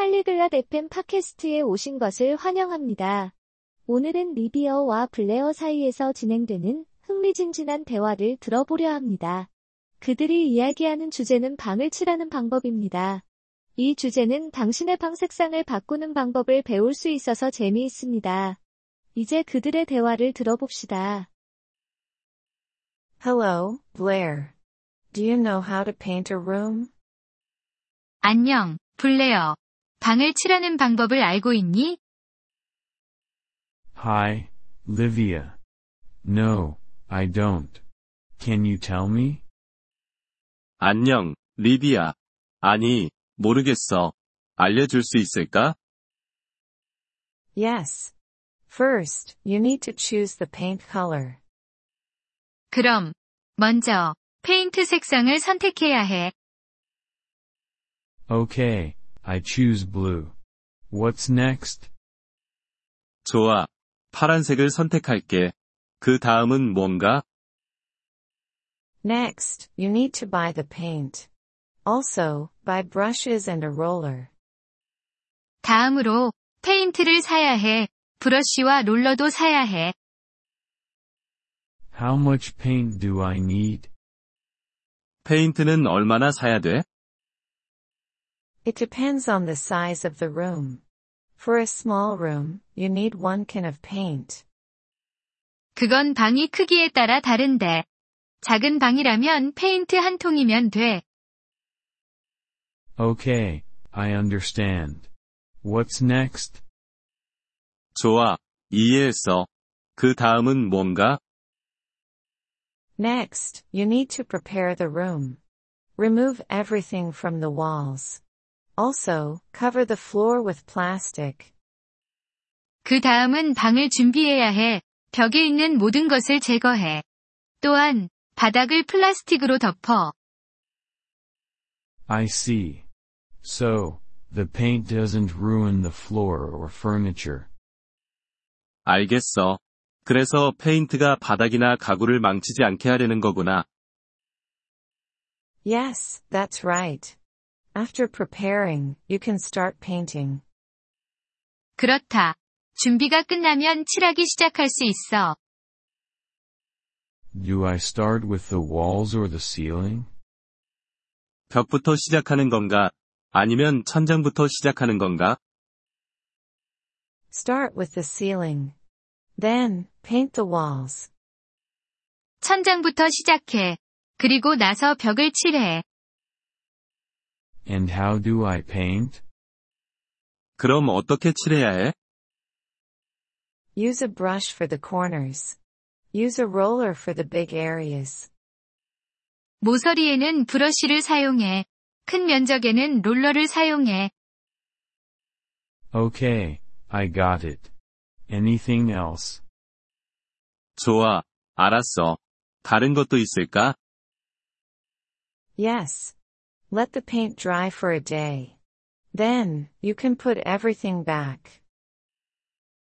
팔리글랏 FM 팟캐스트에 오신 것을 환영합니다. 오늘은 리비어와 블레어 사이에서 진행되는 흥미진진한 대화를 들어보려 합니다. 그들이 이야기하는 주제는 방을 칠하는 방법입니다. 이 주제는 당신의 방 색상을 바꾸는 방법을 배울 수 있어서 재미있습니다. 이제 그들의 대화를 들어봅시다. Hello, Blair. Do you know how to paint a room? 안녕, 블레어. 방을 칠하는 방법을 알고 있니? Hi, Livia. No, I don't. Can you tell me? 안녕, 리비아. 아니, 모르겠어. 알려줄 수 있을까? Yes. First, you need to choose the paint color. 그럼, 먼저, 페인트 색상을 선택해야 해. Okay, I choose blue. What's next? 좋아. 파란색을 선택할게. 그 다음은 뭔가? Next, you need to buy the paint. Also, buy brushes and a roller. 다음으로, 페인트를 사야 해. 브러쉬와 롤러도 사야 해. How much paint do I need? 페인트는 얼마나 사야 돼? It depends on the size of the room. For a small room, you need one can of paint. 그건 방이 크기에 따라 다른데. 작은 방이라면 페인트 한 통이면 돼. Okay, I understand. What's next? 좋아. 이해했어. 그 다음은 뭔가? Next, you need to prepare the room. Remove everything from the walls. Also, cover the floor with plastic. 그 다음은 방을 준비해야 해. 벽에 있는 모든 것을 제거해. 또한, 바닥을 플라스틱으로 덮어. I see. So, the paint doesn't ruin the floor or furniture. 알겠어. 그래서 페인트가 바닥이나 가구를 망치지 않게 하려는 거구나. Yes, that's right. After preparing, you can start painting. 그렇다. 준비가 끝나면 칠하기 시작할 수 있어. Do I start with the walls or the ceiling? 벽부터 시작하는 건가? 아니면 천장부터 시작하는 건가? Start with the ceiling. Then, paint the walls. 천장부터 시작해. 그리고 나서 벽을 칠해. And how do I paint? 그럼 어떻게 칠해야 해? Use a brush for the corners. Use a roller for the big areas. 모서리에는 브러쉬를 사용해. 큰 면적에는 롤러를 사용해. Okay, I got it. Anything else? 좋아. 알았어. 다른 것도 있을까? Yes. Let the paint dry for a day. Then, you can put everything back.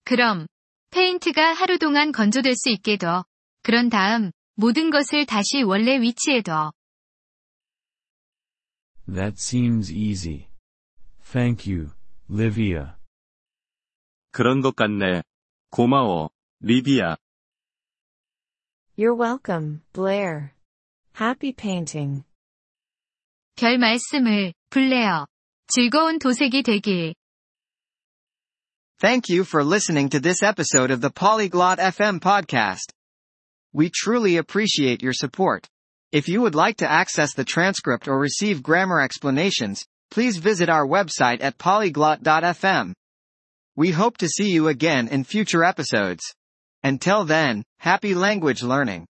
그럼, 페인트가 하루 동안 건조될 수 있게 둬. 그런 다음, 모든 것을 다시 원래 위치에 둬. That seems easy. Thank you, Livia. 그런 것 같네. 고마워. 리비아. You're welcome, Blair. Happy painting. 말씀을 블레어 즐거운 도색이 되길. Thank you for listening to this episode of the Polyglot FM podcast. We truly appreciate your support. If you would like to access the transcript or receive grammar explanations, please visit our website at polyglot.fm. We hope to see you again in future episodes. Until then, happy language learning.